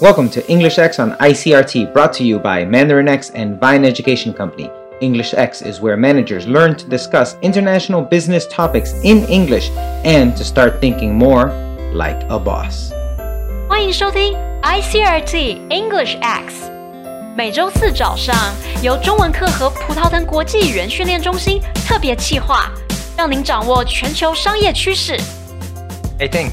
Welcome to English X on ICRT, brought to you by Mandarin X and Vine Education Company. English X is where managers learn to discuss international business topics in English and to start thinking more like a boss. 欢迎收听 ICRT English X，每周四早上由中文课和葡萄藤国际语言训练中心特别企划，让您掌握全球商业趋势。 Hey, Ting.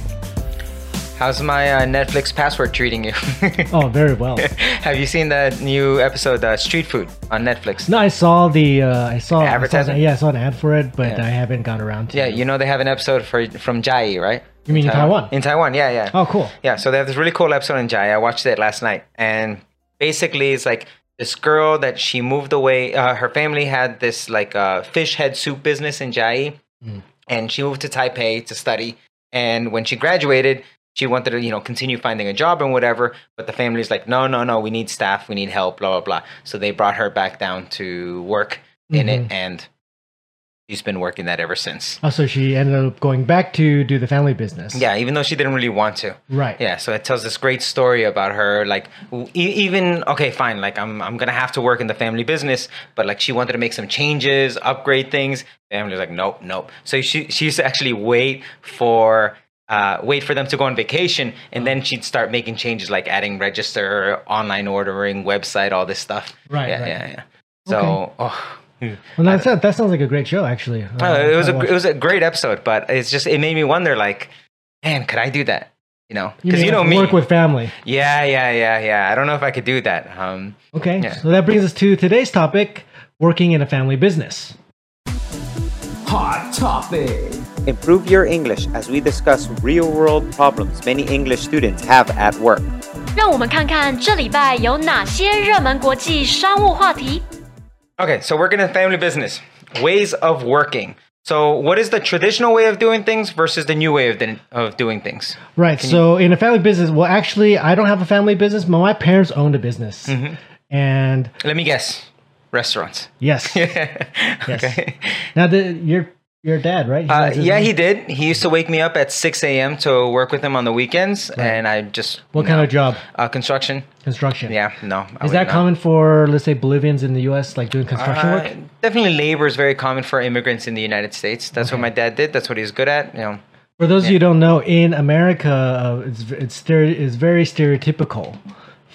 How's my uh, Netflix password treating you? Oh, very well. Have you seen the new episode, uh, Street Food, on Netflix? No, I saw the uh, I saw I saw Advertisement? the- yeah, I saw an ad for it, but Yeah. I haven't gone around to. Yeah, you know they have an episode for from Chiayi, right? You mean in Taiwan? In Taiwan, yeah, yeah. Oh, cool. Yeah, so they have this really cool episode in Chiayi. I watched it last night, and basically it's like this girl that she moved away. Uh, her family had this like uh, fish head soup business in Chiayi, and she moved to Taipei to study. And when she graduated, she wanted to you know continue finding a job and whatever. But the family's like, no, no, no, we need staff, we need help, blah blah blah. So they brought her back down to work in it, mm-hmm. and she's been working that ever since. Oh, so she ended up going back to do the family business. Yeah, even though she didn't really want to. Right. Yeah, so it tells this great story about her. Like, e- even okay, fine. Like, I'm I'm gonna have to work in the family business, but like, she wanted to make some changes, upgrade things. Family's like, nope, nope. So she she used to actually wait for. Uh, wait for them to go on vacation, and then she'd start making changes like adding register, online ordering, website, all this stuff. Right, Yeah, right. yeah, yeah. So, oh, Well, that's, that, that sounds like a great show, actually. Uh, uh, it was I a watched- it was a great episode, but it's just it made me wonder, like, man, could I do that? You know, because you, mean know me. Work with family. Yeah, yeah, yeah, yeah. I don't know if I could do that. Um, Okay. Yeah. So that brings us to today's topic: working in a family business. Hot topic. Improve your English as we discuss real world problems many English students have at work. 让我们看看这礼拜有哪些热门国际商务话题。 okay, so working in family business, ways of working. So, what is the traditional way of doing things versus the new way of, din- of doing things? Right. So in a family business, well, actually, I don't have a family business, but my parents owned a business, Mm-hmm. and Let me guess. Restaurants. yes, okay. now the your your dad, right? He Uh, yeah, own- he did. He used to wake me up at 6 a.m. to work with him on the weekends, and I just. What kind of job? Uh, construction. Construction. Yeah, no. I Is that not. common for, let's say, Bolivians in the U.S., like doing construction Uh, work? definitely labor is very common for immigrants in the United States. That's what my dad did. That's what he's good at. You know. For those of you who don't know, in America, uh, it's it's stere- it's very stereotypical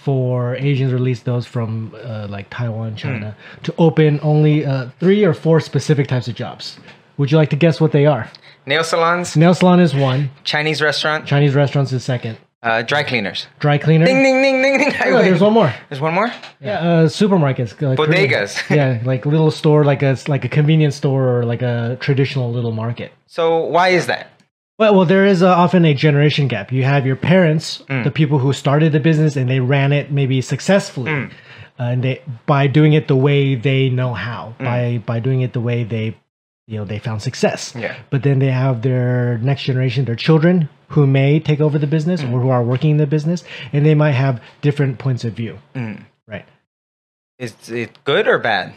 for Asians, least those from uh, like Taiwan, China, to open only uh, three or four specific types of jobs. Would you like to guess what they are? Nail salons, Nail salon is one. Chinese restaurant, Chinese restaurants is second. uh, dry cleaners. Dry cleaner. Ding ding ding ding ding. Oh, there's one more. There's one more. Yeah, uh, supermarkets. Bodegas. yeah, like little store, like a like a convenience store or like a traditional little market. So why is that? Well, well, there is uh, often a generation gap. You have your parents, mm. the people who started the business, and they ran it maybe successfully, mm. uh, and they by doing it the way they know how, mm. by by doing it the way they, you know, they found success. Yeah. But then they have their next generation, their children, who may take over the business or who are working in the business, and they might have different points of view. Right. Is it good or bad?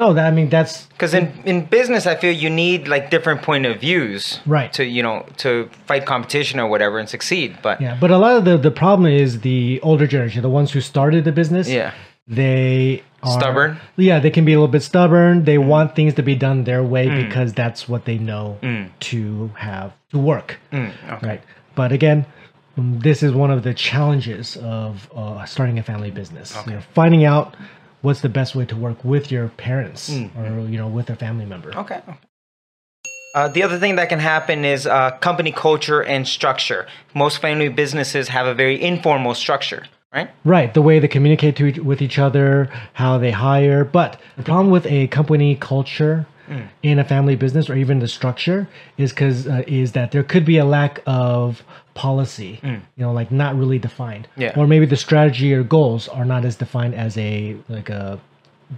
No, that I mean that's Because in, in business, I feel you need like different point of views, Right. To you know to fight competition or whatever and succeed. But yeah. But a lot of the the problem is the older generation, the ones who started the business. yeah, they are Stubborn? Yeah, they can be a little bit stubborn. They mm. want things to be done their way mm. because that's what they know mm. to have to work. Right. But again, this is one of the challenges of uh, starting a family business. You know, finding out what's the best way to work with your parents or you know with a family member. Okay. Uh, the other thing that can happen is uh, company culture and structure. Most family businesses have a very informal structure, right? Right, the way they communicate to each, with each other, how they hire. But the problem with a company culture in a family business or even the structure is because uh, is that there could be a lack of policy. You know, like not really defined. Yeah. Or maybe the strategy or goals are not as defined as a like a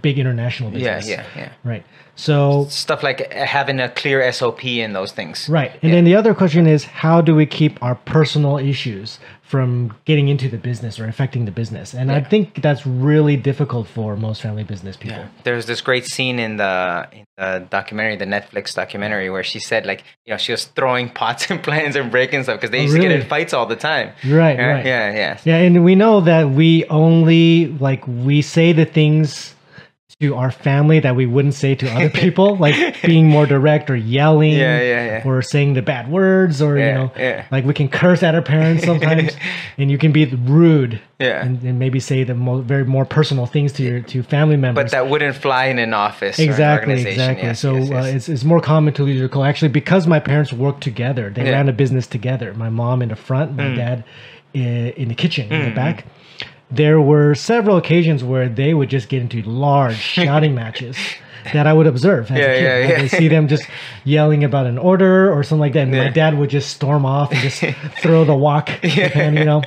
big international business. yeah, yeah. Yeah. Right. So Stuff like having a clear SOP in those things. Right. And then the other question is how do we keep our personal issues from getting into the business or affecting the business? And I think that's really difficult for most family business people. There's this great scene in the in the documentary, the Netflix documentary, where she said like, you know, she was throwing pots and pans and breaking stuff because they Oh, used to get in fights all the time. Right, Yeah, right. Yeah, yeah. Yeah, and we know that we only like we say the things to our family that we wouldn't say to other people, like being more direct or yelling, Yeah, yeah, yeah. or saying the bad words, or you know, like we can curse at our parents sometimes, and you can be rude, and, and maybe say the mo- very more personal things to your to family members. But that wouldn't fly in an office. or an Exactly, exactly. Yes, so yes, Uh, it's, it's more common to lose your cool. Actually, because my parents worked together, they ran a business together. My mom in the front, my Mm. dad i- in the kitchen in the back. There were several occasions where they would just get into large shouting matches that I would observe. As Yeah, a kid. yeah, yeah. would see them just yelling about an order or something like that. And my dad would just storm off and just throw the wok, pan, you know,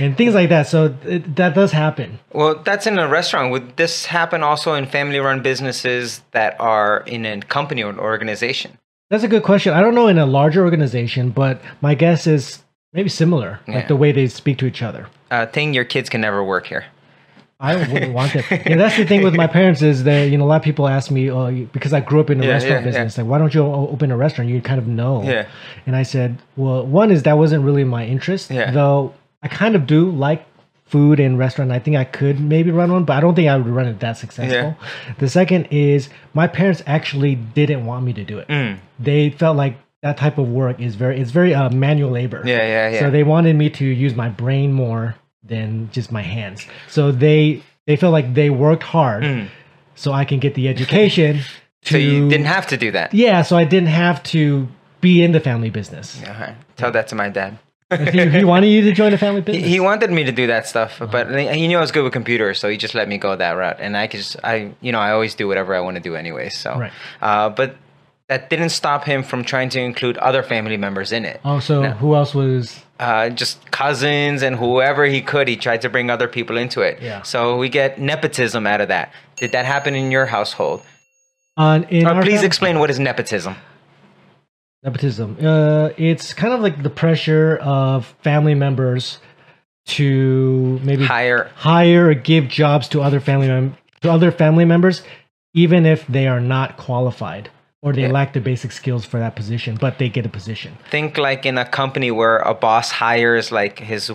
and things like that. So it, that does happen. Well, that's in a restaurant. Would this happen also in family-run businesses that are in a company or an organization? That's a good question. I don't know in a larger organization, but my guess is maybe similar, Yeah. like the way they speak to each other. Uh, thing your kids can never work here. I wouldn't want that. Yeah, that's the thing with my parents is that you know a lot of people ask me oh, because I grew up in the Yeah, restaurant yeah, yeah. business, like why don't you open a restaurant? You kind of know. Yeah. And I said, well, one is that wasn't really my interest, Yeah. though I kind of do like food and restaurant. I think I could maybe run one, but I don't think I would run it that successful. The second is my parents actually didn't want me to do it. Mm. They felt like that type of work is very it's very uh, manual labor. Yeah, yeah, yeah. So they wanted me to use my brain more than just my hands. So they they felt like they worked hard so I can get the education to Mm. so you didn't have to do that. Yeah, so I didn't have to be in the family business. Uh-huh. Tell that to my dad. he, he wanted you to join the family business. he wanted me to do that stuff, but he knew I was good with computers, so he just let me go that route. And I could just, I, you know, I always do whatever I want to do anyway. So, Right. uh, but that didn't stop him from trying to include other family members in it. oh, so No. who else was uh, just cousins and whoever he could. He tried to bring other people into it. Yeah. So we get nepotism out of that. Did that happen in your household? on in Uh, our please fam- explain what is nepotism. nepotism? Uh, it's kind of like the pressure of family members to maybe Hire. hire or give jobs to other family mem- to other family members, even if they are not qualified or they Yeah. lack the basic skills for that position, but they get a position. Think like in a company where a boss hires like his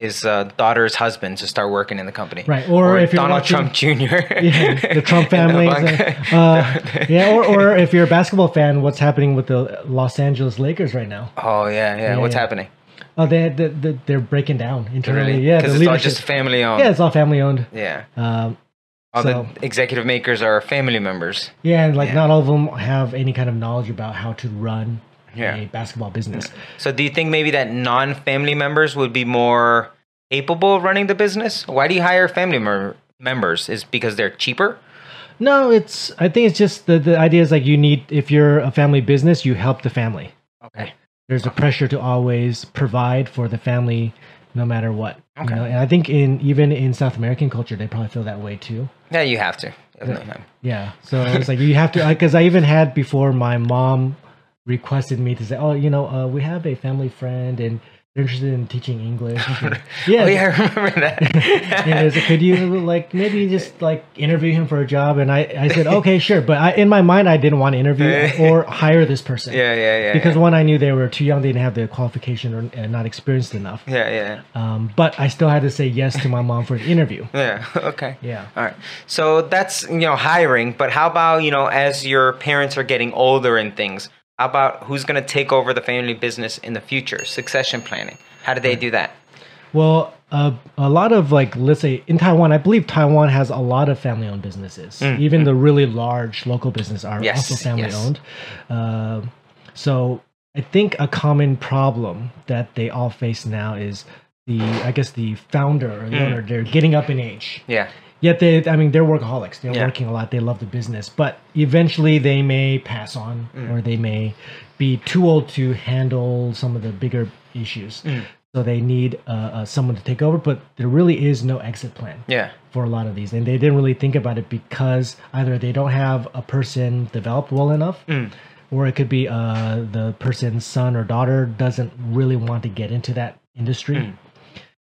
his uh, daughter's husband to start working in the company. Right, or if you're Donald watching- Trump Jr. Yeah, the Trump family. uh, yeah, or, or if you're a basketball fan, what's happening with the Los Angeles Lakers right now? oh yeah, yeah. What's yeah. happening? Oh, they, they, they they're breaking down internally. Really? Yeah, because it's all just family owned. yeah, it's all family owned. yeah. Um, All so- the executive makers are family members. yeah, and like Yeah. not all of them have any kind of knowledge about how to run Yeah. a basketball business. So do you think maybe that non-family members would be more capable of running the business? Why do you hire family mer- members? Is because they're cheaper? No, it's. I think it's just the the idea is like you need if you're a family business, you help the family. Okay. There's a pressure to always provide for the family, no matter what. you Okay. know? And I think in even in South American culture, they probably feel that way too. Yeah, you have to. No. Yeah. So it's like you have to because I even had before my mom requested me to say, oh, you know, uh, we have a family friend and interested in teaching English. Yeah. Oh yeah, I remember that. like, could you like maybe just like interview him for a job? And I, I said, okay, sure. But I, in my mind, I didn't want to interview or hire this person. yeah, yeah, yeah. Because yeah. one, I knew they were too young, they didn't have the qualification or and not experienced enough. yeah, yeah, Um, but I still had to say yes to my mom for the interview. yeah. Okay. Yeah. All right. So that's you know hiring, but how about you know as your parents are getting older and things? How about who's going to take over the family business in the future? Succession planning. How do they do that? Well, uh, a lot of like, let's say in Taiwan, I believe Taiwan has a lot of family-owned businesses. Even the really large local business are Mm, Yes, also yes. family-owned. Uh, so I think a common problem that they all face now is the, I guess, the founder or Mm. the owner. They're getting up in age. Yeah. Yet they, I mean, they're workaholics. They're Yeah. working a lot. They love the business, but eventually they may pass on, Mm. or they may be too old to handle some of the bigger issues. so they need uh, uh, someone to take over. But there really is no exit plan Yeah. for a lot of these, and they didn't really think about it because either they don't have a person developed well enough, or it could be uh, the person's son or daughter doesn't really want to get into that industry.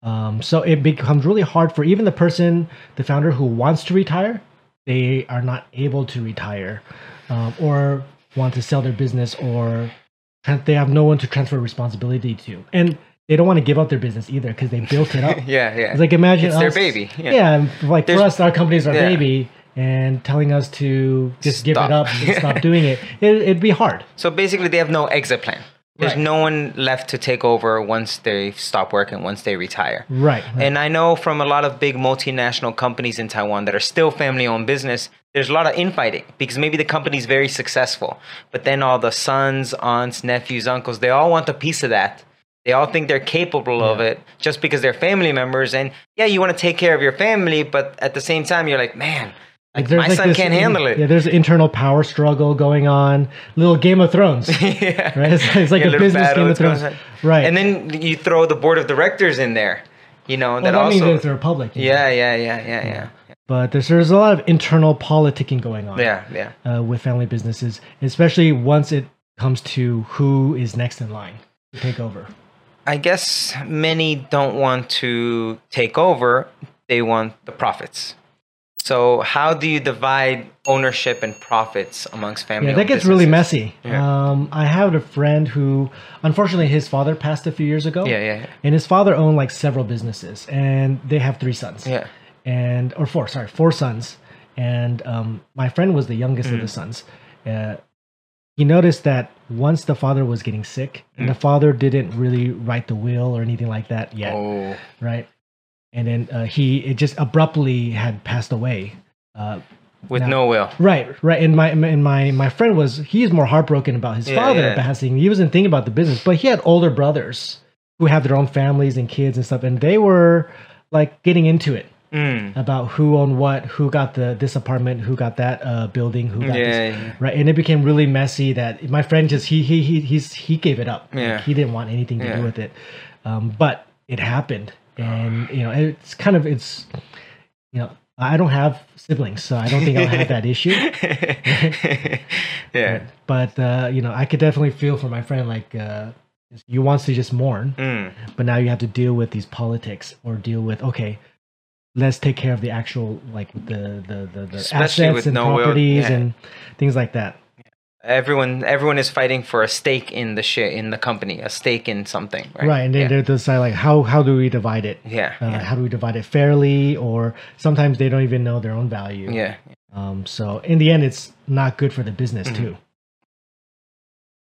Um, so it becomes really hard for even the person, the founder who wants to retire, they are not able to retire, um, or want to sell their business, or they have no one to transfer responsibility to, and they don't want to give up their business either because they built it up. Yeah, yeah. It's like imagine It's their baby, yeah. Yeah, like There's- for us, our company's our yeah. baby, and telling us to just give it up and stop doing it, it, it'd be hard. So basically, they have no exit plan. There's Right. no one left to take over once they stop working, once they retire. Right. right. And I know from a lot of big multinational companies in Taiwan that are still family owned business, there's a lot of infighting because maybe the company's very successful, but then all the sons, aunts, nephews, uncles, they all want a piece of that. They all think they're capable of it just because they're family members. And yeah, you want to take care of your family, but at the same time, you're like, man, like, my like son this- can't handle it. Yeah, there's an internal power struggle going on. Little Game of Thrones. yeah. Right? It's, it's like Yeah, a business Game of Thrones. going. Right. And then you throw the board of directors in there, you know, well, that, that also. means it's a republic. know. yeah, yeah, yeah, yeah, yeah. But there's, there's a lot of internal politicking going on. Yeah, yeah. uh, with family businesses, especially once it comes to who is next in line to take over. I guess many don't want to take over, they want the profits. So, how do you divide ownership and profits amongst family? Yeah, that gets really messy. Yeah. Um, I have a friend who, unfortunately, his father passed a few years ago. Yeah, yeah, And his father owned like several businesses, and they have three sons. yeah. and or four, sorry, four sons. And um, my friend was the youngest Mm. of the sons. Uh, he noticed that once the father was getting sick, and Mm. the father didn't really write the will or anything like that yet, Oh, right? And then uh, he it just abruptly had passed away. Uh, with Yeah. no will. Right, right. And my and my my friend was he's more heartbroken about his Yeah, father yeah. passing. He wasn't thinking about the business, but he had older brothers who have their own families and kids and stuff, and they were like getting into it Mm. about who owned what, who got the this apartment, who got that uh, building, who got Yeah, this, yeah. right? And it became really messy. That my friend just he he he he's, he gave it up. Like, Yeah. he didn't want anything to do with it. Um, but it happened, and you know it's kind of it's you know I don't have siblings, so I don't think I'll have that issue. yeah. But uh, you know, I could definitely feel for my friend. Like, uh, he wants to just mourn, Mm. but now you have to deal with these politics or deal with okay, let's take care of the actual like the the the, the assets and no properties yeah. and things like that. Everyone, everyone is fighting for a stake in the share in the company, a stake in something, right? Right, and then yeah. they decide like how how do we divide it? Yeah, Uh, yeah. How do we divide it fairly? Or sometimes they don't even know their own value. yeah. Um. So in the end, it's not good for the business Mm-hmm. too.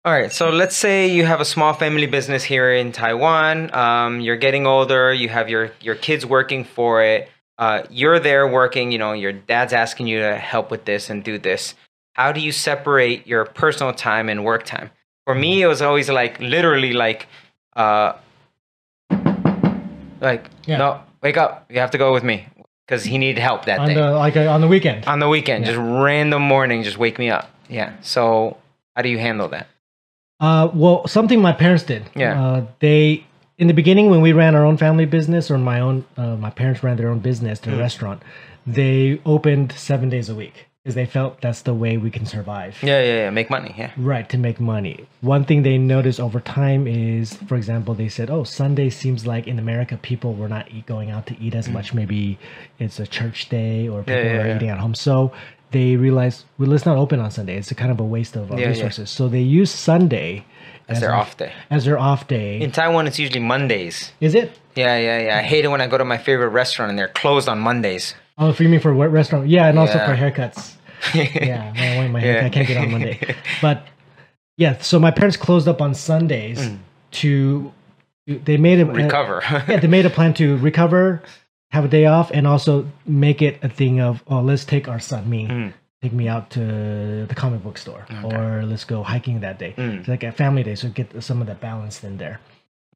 All right, so let's say you have a small family business here in Taiwan. Um, you're getting older. You have your your kids working for it. Uh, you're there working. You know, your dad's asking you to help with this and do this. How do you separate your personal time and work time? For me, it was always like literally like, uh, like Yeah. no, wake up. You have to go with me because he needed help that On day the like uh, on the weekend. on the weekend. Yeah. Just random morning, just wake me up. Yeah. So how do you handle that? Uh, well, something my parents did. Yeah. Uh, they in the beginning when we ran our own family business, or my own, uh, my parents ran their own business, their restaurant. They opened seven days a week because they felt that's the way we can survive. Yeah, yeah, yeah. Make money. Yeah. Right to make money. One thing they noticed over time is, for example, they said, "Oh, Sunday seems like in America people were not eat, going out to eat as much. Maybe it's a church day or people Hmm. yeah, are yeah. eating at home." So they realized, well, let's not open on Sunday. It's a kind of a waste of our Yeah, yeah. resources. So they use Sunday As their off day. As their off day. In Taiwan, it's usually Mondays. is it? Yeah, yeah, yeah. I hate it when I go to my favorite restaurant and they're closed on Mondays. Oh, for you mean for what restaurant? Yeah, and also Yeah. for haircuts. yeah, I want my haircut. I can't get on Monday. But yeah, so my parents closed up on Sundays to. They made a Recover. yeah, they made a plan to recover, have a day off, and also make it a thing of oh, let's take our son, me, Mm. take me out to the comic book store, or let's go hiking that day. Mm. It's like a family day, so get some of that balance in there.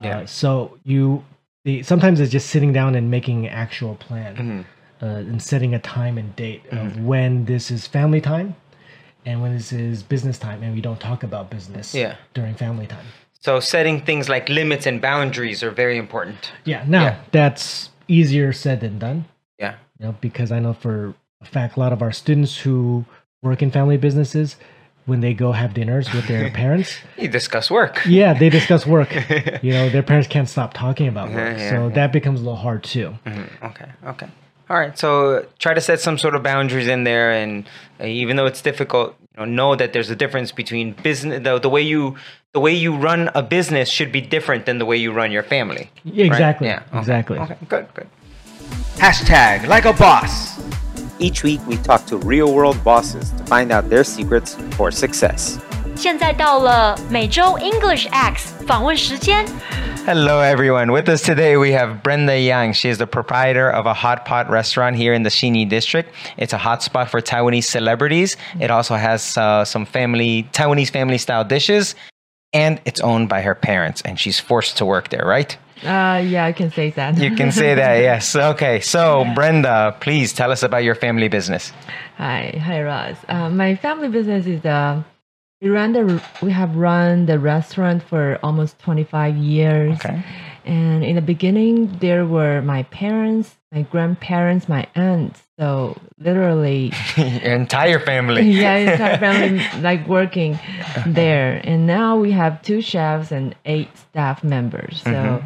Yeah. Uh, so you, the, sometimes it's just sitting down and making an actual plan Mhm. Uh, and setting a time and date of when this is family time and when this is business time, and we don't talk about business Yeah. during family time. So setting things like limits and boundaries are very important. Yeah, now Yeah. that's easier said than done. Yeah. You know, because I know for a fact a lot of our students who work in family businesses, when they go have dinners with their parents, You discuss work. yeah, they discuss work. you know, their parents can't stop talking about work, yeah, so that becomes a little hard too. Okay. Okay. All right. So try to set some sort of boundaries in there, and uh, even though it's difficult, you know, know that there's a difference between business. The, the way you the way you run a business should be different than the way you run your family. right? Exactly. Yeah. okay, Exactly. Okay. Good. Good. Hashtag like a boss. Each week, we talk to real world bosses to find out their secrets for success. 现在到了每周 English X 访问时间。 Hello, everyone. With us today, we have Brenda Yang. She is the proprietor of a hot pot restaurant here in the Xinyi district. It's a hot spot for Taiwanese celebrities. It also has uh, some family Taiwanese family style dishes, and it's owned by her parents. And she's forced to work there, right? Uh, yeah, I can say that. You can say that, yes. Okay, so Brenda, please tell us about your family business. hi, hi, Ross. Uh, my family business is uh, we run the we have run the restaurant for almost 25 years. Okay. And in the beginning, there were my parents, my grandparents, my aunts. So literally, your entire family. yeah, entire family like working there. And now we have two chefs and eight staff members. So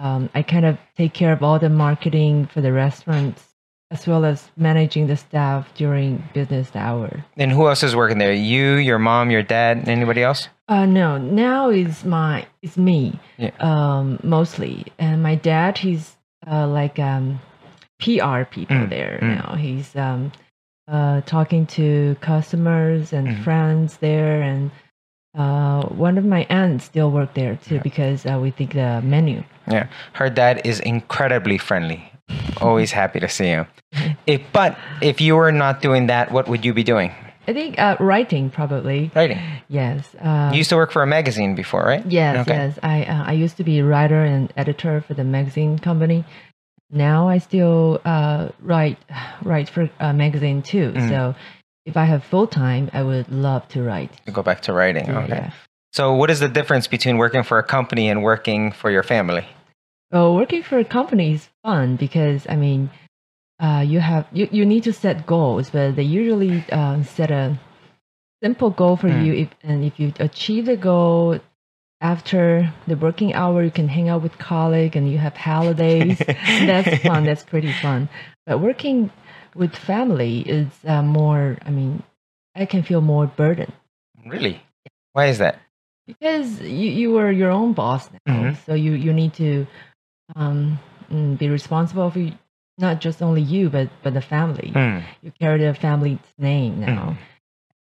um, I kind of take care of all the marketing for the restaurants as well as managing the staff during business hour. And who else is working there? You, your mom, your dad, anybody else? Uh, no, now is my it's me, Yeah. um, mostly, and my dad he's uh, like um, PR people Mm, there mm. now. He's um, uh, talking to customers and Mm. friends there, and uh, one of my aunts still work there too Yeah. because uh, we think the menu. Yeah, her dad is incredibly friendly. Always happy to see you. If, but if you were not doing that, what would you be doing? I think uh, writing probably. Writing. Yes. Uh, You used to work for a magazine before, right? Yes, Okay. yes. I uh, I used to be a writer and editor for the magazine company. Now I still uh, write write for a magazine too. Mm. So if I have full time, I would love to write. You go back to writing. Yeah, Okay. yeah. So, what is the difference between working for a company and working for your family? Well, working for a company is fun because I mean, uh, you have you, you need to set goals, but they usually uh, set a simple goal for Mm. you. If and if you achieve the goal after the working hour, you can hang out with colleague and you have holidays. That's fun. That's pretty fun. But working with family is uh, more. I mean, I can feel more burden Really? Why is that? because you, you are your own boss now Mhm. so you you need to um, mm, be responsible for not just only you but but the family Hmm. you carry the family's name now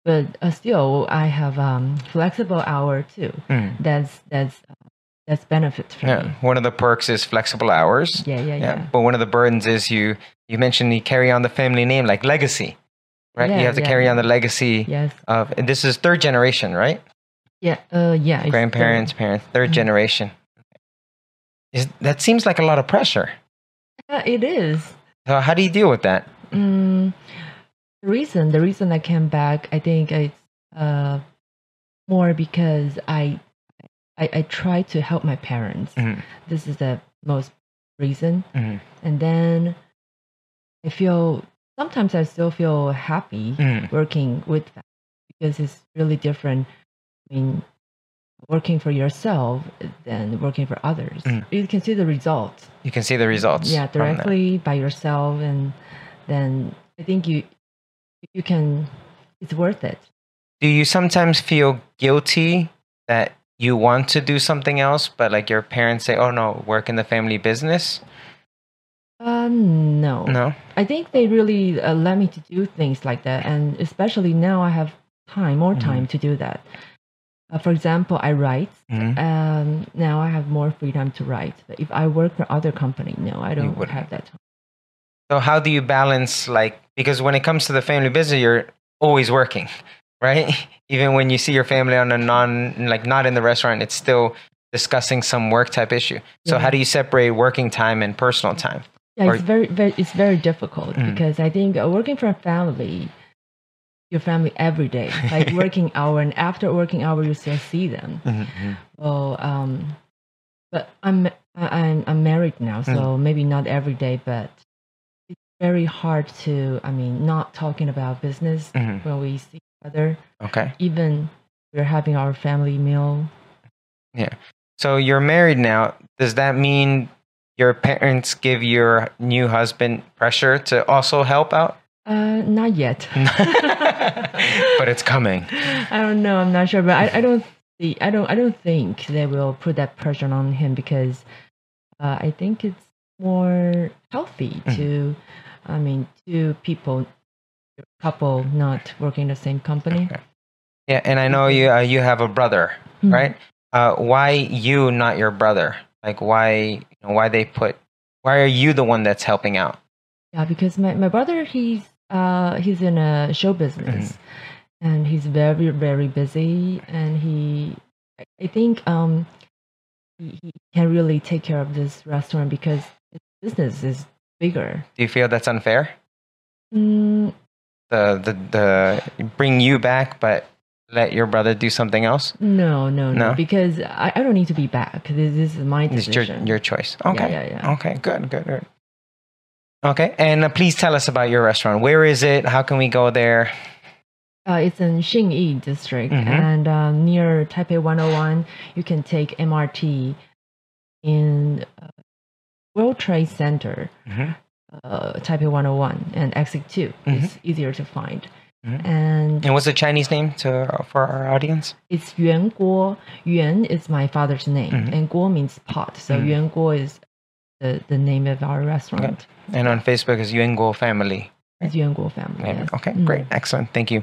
but uh, still i have um flexible hour too Hmm. that's that's uh, that's benefit for Yeah. me One of the perks is flexible hours. yeah yeah yeah, But one of the burdens is you you mentioned you carry on the family name like legacy, right? Yeah, you have to yeah. carry on the legacy yes of. And this is third generation, right? yeah uh yeah Grandparents, parents, 3rd Mhm. generation. Is that seems like a lot of pressure? uh, it is So how do you deal with that? Mm, the reason the reason I came back, I think it's uh, more because I, I I try to help my parents. Mhm. This is the most reason, Mhm. and then I feel sometimes I still feel happy Mhm. working with them because it's really different. I mean, working for yourself than working for others. Mm. You can see the results You can see the results. yeah directly by yourself and then i think you you can it's worth it Do you sometimes feel guilty that you want to do something else, but like your parents say, "Oh no, work in the family business"? uh no No. i think they really uh, let me to do things like that and especially now i have time more time to do that uh, for example i write Mhm. um now i have more freedom to write but if i work for other company no i don't have that time So how do you balance like because when it comes to the family business, you're always working, right? Even when you see your family on a non like not in the restaurant, it's still discussing some work type issue. So Yeah. how do you separate working time and personal time? Yeah, Or- it's very, very, it's very difficult Mm. because I think uh, working for a family, your family every day, like working hour, and after working hour, you still see them. Mm-hmm. Well, um, but I'm I'm I'm married now, so Mm. maybe not every day, but it's very hard to. I mean, not talking about business Mhm. when we see each other. Okay. Even we're having our family meal. Yeah. So you're married now. Does that mean your parents give your new husband pressure to also help out? Uh, not yet. but it's coming. I don't know. I'm not sure, but I, I don't see. I don't. I don't think they will put that pressure on him because uh, I think it's more healthy Mhm. to. I mean, two people, couple, not working in the same company. Okay. Yeah, and I know you uh, you have a brother, Mhm. right? Uh, why you, not your brother? Like why you know, why they put why are you the one that's helping out? Yeah, because my, my brother he's uh he's in a show business and he's very very busy and he I- think um he, he can really take care of this restaurant because his business is bigger. Do you feel that's unfair? Mm, The the the bring you back, but let your brother do something else. no, no, no, No? because I, I don't need to be back. This, this is my It's your decision. your choice. Yeah, Okay. yeah, yeah. Okay. Good. Good. Good. Okay, and uh, please tell us about your restaurant. Where is it? How can we go there? Uh, it's in Xinyi district Mhm. and uh, near Taipei 101. You can take MRT in uh, World Trade Center, Mhm. uh, Taipei 101, and exit 2 Mhm. It's easier to find. Mhm. And And what's the Chinese name to for our audience? it's Yuan Guo. Yuan is my father's name, Mhm. and Guo means pot. So Mhm. Yuan Guo is the, the name of our restaurant. And on Facebook is Yuenguo Family. It's Yuenguo Family. Yes. Okay, mm. great. Excellent. Thank you.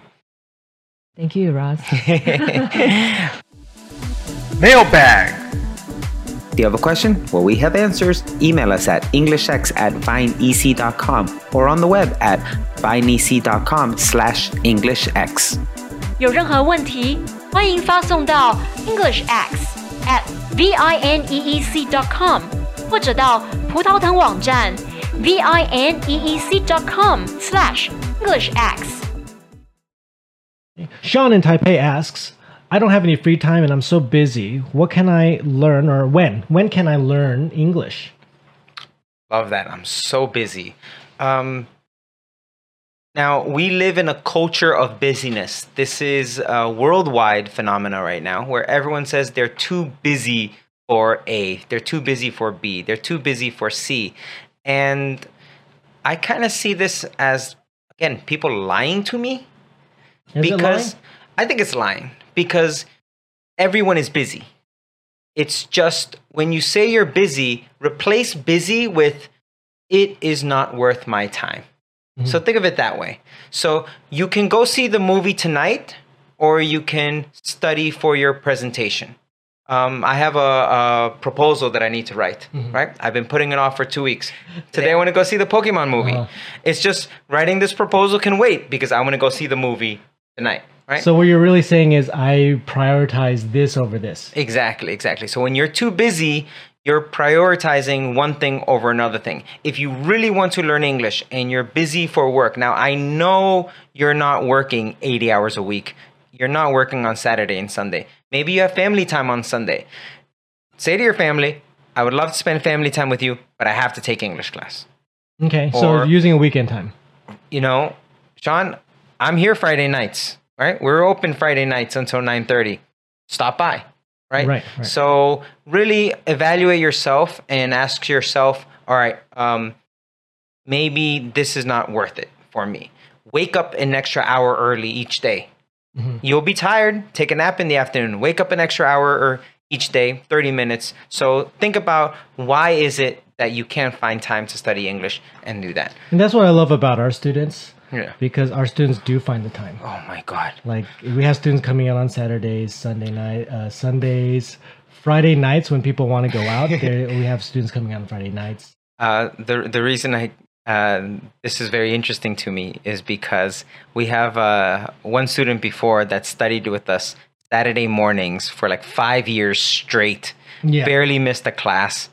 Thank you, Ross. Mailbag. Do you have a question? Well, we have answers. Email us at englishx at vineec.com or on the web at vineec.com slash englishx. 有任何问题，欢迎发送到 englishx at v i n e e c dot com。或者到葡萄藤网站 v i n e e c dot com slash EnglishX。 Sean in Taipei asks, I don't have any free time and I'm so busy. What can I learn or when? When can I learn English? Love that. I'm so busy. Um, now we live in a culture of busyness. This is a worldwide phenomena right now, where everyone says they're too busy for A, they're too busy for B, they're too busy for C, and I kind of see this as again people lying to me Is because? I think it's lying because everyone is busy. It's just when you say you're busy, replace busy with it is not worth my time. Mm-hmm. So think of it that way. So you can go see the movie tonight or you can study for your presentation. Um, I have a, a proposal that I need to write, right? I've been putting it off for two weeks. Today I want to go see the Pokemon movie. Uh-huh. It's just writing this proposal can wait because I want to go see the movie tonight, right? So what you're really saying is I prioritize this over this. Exactly, exactly. So when you're too busy, you're prioritizing one thing over another thing. If you really want to learn English and you're busy for work, now I know you're not working 80 hours a week. You're not working on Saturday and Sunday. Maybe you have family time on Sunday. Say to your family, I would love to spend family time with you, but I have to take English class. Okay, so Or- using a weekend time. You know, Sean, I'm here Friday nights, right? We're open Friday nights until 9:30. Stop by, right? Right, right. So really evaluate yourself and ask yourself, all right, um, maybe this is not worth it for me. Wake up an extra hour early each day. Mhm. You'll be tired. Take a nap in the afternoon. Wake up an extra hour or each day, 30 minutes. So think about why is it that you can't find time to study English and do that. And that's what I love about our students Yeah. because our students do find the time. Oh my God. Like we have students coming out on Saturdays, Sunday night, uh, Sundays, Friday nights when people want to go out. we have students coming out on Friday nights. Uh, the the reason I uh, this is very interesting to me is because we have uh, one student before that studied with us Saturday mornings for like five years straight. Yeah. Barely missed a class,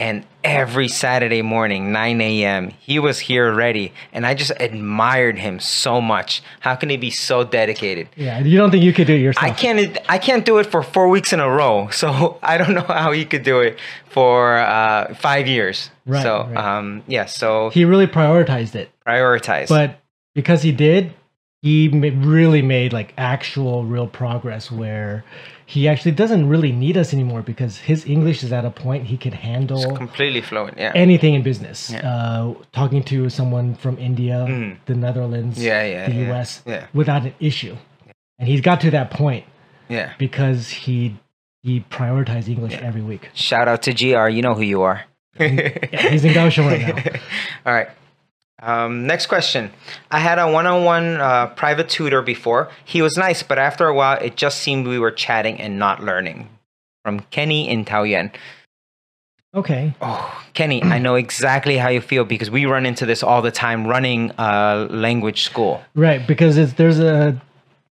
And every Saturday morning, 9 a.m., he was here ready. And I just admired him so much. How can he be so dedicated? Yeah, you don't think you could do it yourself? I can't. I can't do it for four weeks in a row. So I don't know how he could do it for uh, five years. Right, So right. um, yeah. So He really prioritized it, Prioritized. but because he did, he really made like actual real progress where he actually doesn't really need us anymore because his English is at a point he can handle completely fluent. Yeah. anything in business. Yeah. Uh, talking to someone from India, Mm. the Netherlands, Yeah, yeah, the yeah, US, yeah. without an issue. And he's got to that point yeah. because he he prioritized English every week. Shout out to GR. You know who you are. He's in Kaohsiung right now. All right. Um, next question. I had a one-on-one uh, private tutor before. He was nice, but after a while, it just seemed we were chatting and not learning. From Kenny in Taoyuan. Okay. Oh, Kenny, I know exactly how you feel because we run into this all the time running a language school. Right, because it's there's a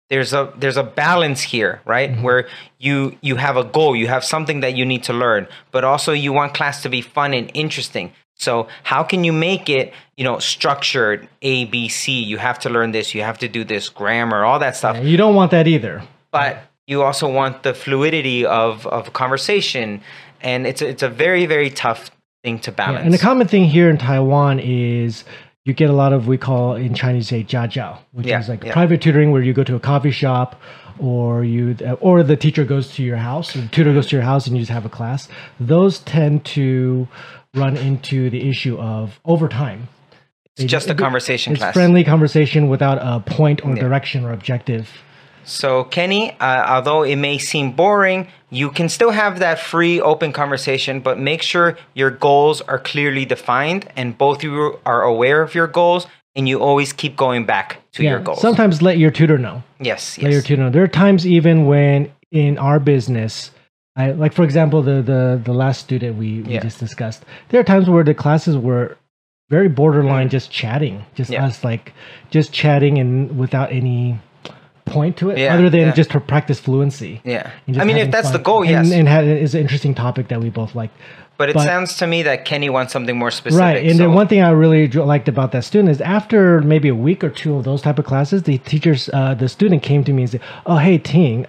There's a there's a balance here, right? Where you you have a goal, you have something that you need to learn, but also you want class to be fun and interesting. So how can you make it, you know, structured A B C? You have to learn this, you have to do this grammar, all that stuff. you don't want that either. But you also want the fluidity of of conversation, and it's a, it's a very very tough thing to Yeah, balance. and the common thing here in Taiwan is you get a lot of we call in Chinese say jia jiao, which Yeah, is like yeah. private tutoring where you go to a coffee shop or you or the teacher goes to your house or the tutor goes to your house and you just have a class. Those tend to run into the issue of overtime. it's just a conversation It's class. friendly conversation without a point or Yeah. direction or objective. So, Kenny, uh, although it may seem boring, you can still have that free, open conversation, but make sure your goals are clearly defined and both of you are aware of your goals and you always keep going back to your goals. Sometimes let your tutor know. yes, let your tutor know. There are times even when in our business, I like for example the the the last student we, we Yeah. just discussed. There are times where the classes were very borderline just chatting, just. Yeah. us like just chatting and without any point to it Yeah, other than yeah. just to practice fluency. Yeah. I mean, if that's the goal, and, yes. and had, it's an interesting topic that we both liked. But it but- sounds to me that Kenny wants something more specific. Right, and so- then one thing I really liked about that student is after maybe a week or two of those type of classes, the teachers, uh, the student came to me and said, "Oh, hey, Ting,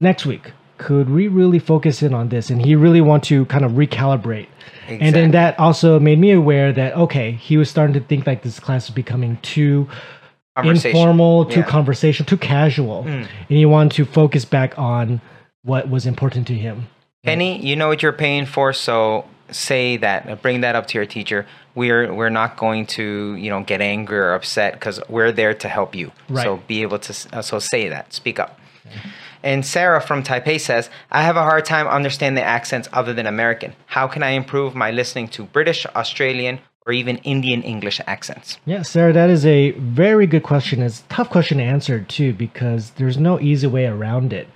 next week could we really focus in on this?" And he really want to kind of recalibrate. And then that also made me aware that okay, he was starting to think like this class is becoming too informal, too Yeah. Mm. conversational, too casual, and he wanted to focus back on what was important to him. Kenny, you know what you're paying for, so say that, uh, bring that up to your teacher. We're we're not going to you know get angry or upset because we're there to help you. Right. So be able to uh, so say that, speak up. And Sarah from Taipei says, I have a hard time understanding the accents other than American. How can I improve my listening to British, Australian, or even Indian English accents? Yeah, Sarah, that is a very good question. It's a tough question to answer too because there's no easy way around it.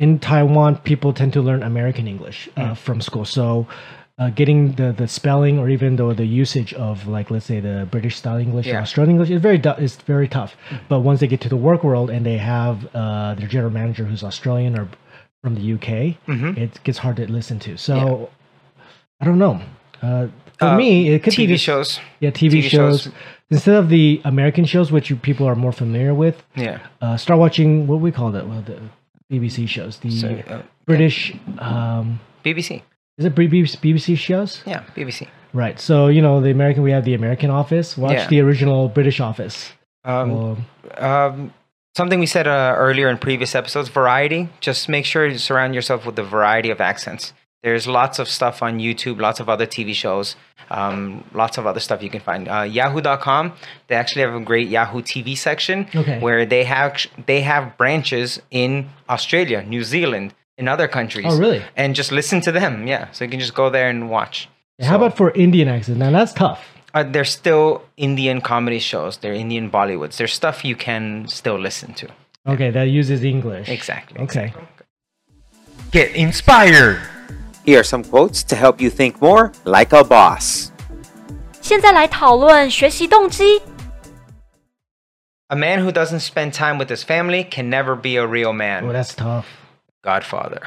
In Taiwan, people tend to learn American English uh, from school, so uh, getting the, the spelling or even though the usage of like let's say the British style English or Australian English is very is very tough. But once they get to the work world and they have uh, their general manager who's Australian or from the UK, it gets hard to listen to. So I don't know. Uh, for Uh, me, it could be TV just- shows. yeah, TV, TV shows. shows. Instead of the American shows, which you people are more familiar with, Yeah. uh, start watching what we call it, well, the BBC shows, the So, uh, British. Um, BBC. is it BBC, BBC shows? Yeah, BBC. Right. So you know the American, we have the American Office. Watch Yeah. the original British Office. Um, Um, um, something we said uh, earlier in previous episodes variety just make sure you surround yourself with a variety of accents there's lots of stuff on youtube lots of other tv shows um, lots of other stuff you can find uh, yahoo.com they actually have a great yahoo tv section Okay. where they have they have branches in australia new zealand in other countries Oh, really? and just listen to them yeah so you can just go there and watch how about for Indian accents? Now that's tough. uh, there's still indian comedy shows they're indian bollywoods there's stuff you can still listen to Okay, that uses English. Exactly. Okay. Get inspired. Here are some quotes to help you think more like a boss. 现在来讨论学习动机。 A man who doesn't spend time with his family can never be a real man. Oh, that's tough. Godfather.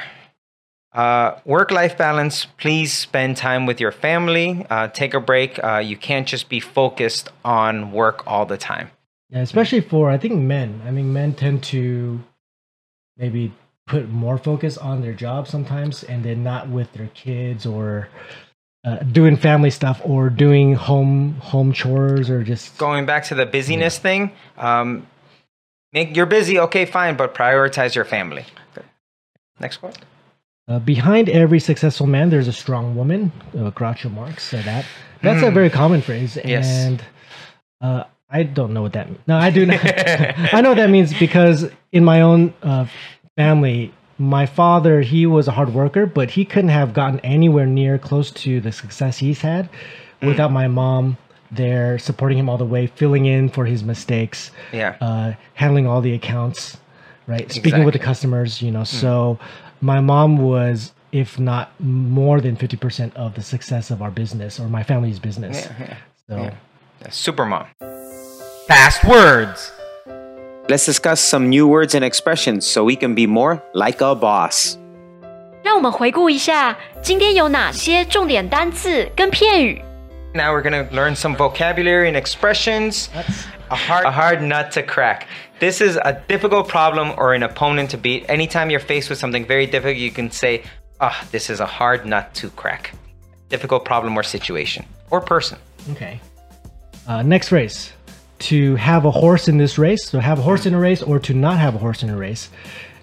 Uh, work life balance, please spend time with your family. Uh, take a break. Uh, you can't just be focused on work all the time. Yeah, especially for I think men. I mean, men tend to maybe put more focus on their job sometimes, and then not with their kids or uh, doing family stuff or doing home home chores or just Going back to the busyness thing, um, make you're busy, okay, fine, but prioritize your family. Good. Next quote. Uh, behind every successful man, there's a strong woman. Uh, Groucho Marx said that. That's a very common phrase, Hmm. Yes. and uh, I don't know what that means. No, I do not. I know what that means because in my own uh, family, my father he was a hard worker, but he couldn't have gotten anywhere near close to the success he's had Hmm. without my mom there supporting him all the way, filling in for his mistakes Yeah. uh, handling all the accounts, right? Speaking with the customers, you know. So my mom was, if not more than fifty percent of the success of our business or my family's business. Yeah, yeah. So Yeah, Supermom. Fast words. Let's discuss some new words and expressions so we can be more like a boss. 让我们回顾一下今天有哪些重点单字跟片语。 Now we're gonna learn some vocabulary and expressions. that's A hard, a hard nut to crack. This is a difficult problem or an opponent to beat. Anytime you're faced with something very difficult, you can say, ah, this is a hard nut to crack. Difficult problem or situation or person. okay. Uh, next race. To have a horse in this race, so have a horse in a race, or to not have a horse in a race.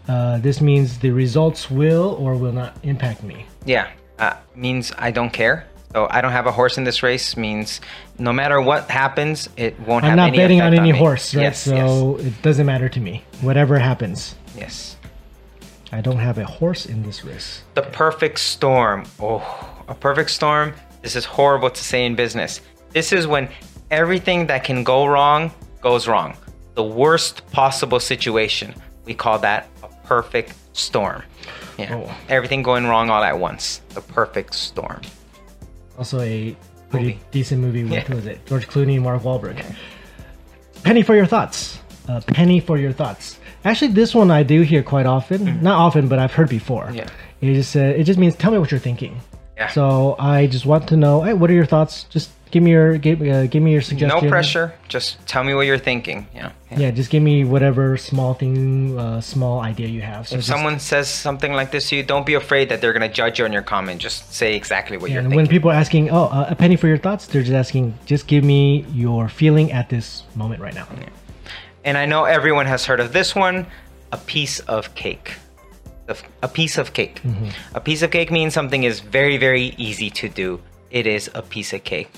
Uh, this means the results will or will not impact me. Yeah, uh, means I don't care. So I don't have a horse in this race means no matter what happens, it won't I'm not betting on any me. horse, right? Yes, so it doesn't matter to me. Whatever happens, yes, yes. I don't have a horse in this race. The perfect storm. Oh, a perfect storm. This is horrible to say in business. This is when everything that can go wrong goes wrong. The worst possible situation. We call that a perfect storm. Yeah. Oh. Everything going wrong all at once. The perfect storm. Also a pretty Movie. decent movie with Yeah. who is it? George Clooney and Mark Wahlberg. Penny for your thoughts. Uh, penny for your thoughts. Actually, this one I do hear quite often. Not often, but I've heard before. Yeah. It just uh, it just means tell me what you're thinking. Yeah. So I just want to know. Hey, what are your thoughts? Just give me your give, uh, give me your suggestion. No pressure. Just tell me what you're thinking. Know. Yeah. Yeah, just give me whatever small thing, uh, small idea you have. So If just- someone says something like this to you, don't be afraid that they're gonna judge you on your comment. Just say exactly what Yeah, you're and thinking. when people are asking, oh, uh, a penny for your thoughts, they're just asking, just give me your feeling at this moment right now. And I know everyone has heard of this one a piece of cake. A- A piece of cake. A piece of cake means something is very, very easy to do. It is a piece of cake.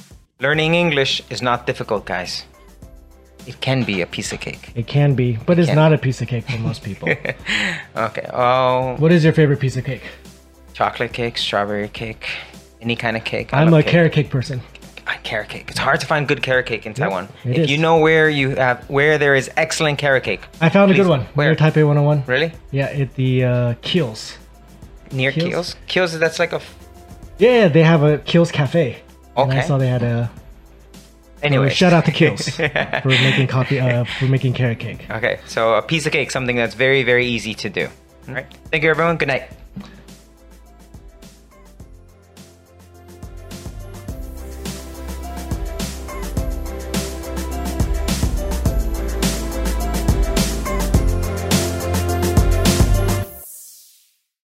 Learning English is not difficult, guys. It can be a piece of cake. It can be, but it's can not a piece of cake for most people. Okay. Oh, what is your favorite piece of cake? chocolate cake, strawberry cake, any kind of cake. I I'm love a cake. carrot cake person. Uh, carrot cake. It's hard to find good carrot cake in Taiwan. it if is. you know where you have where there is excellent carrot cake, I found a good one. where? Near Taipei 101. really Yeah, at the uh, Keels. near Kiehl's? Keels. Keels, that's like a. f- Yeah, they have a Keels Cafe. And I Okay. saw they had a. Anyway, Shout out to Keels for making coffee, uh, for making carrot cake. Okay, so a piece of cake, something that's very, very easy to do. All right. Thank you, everyone. Good night.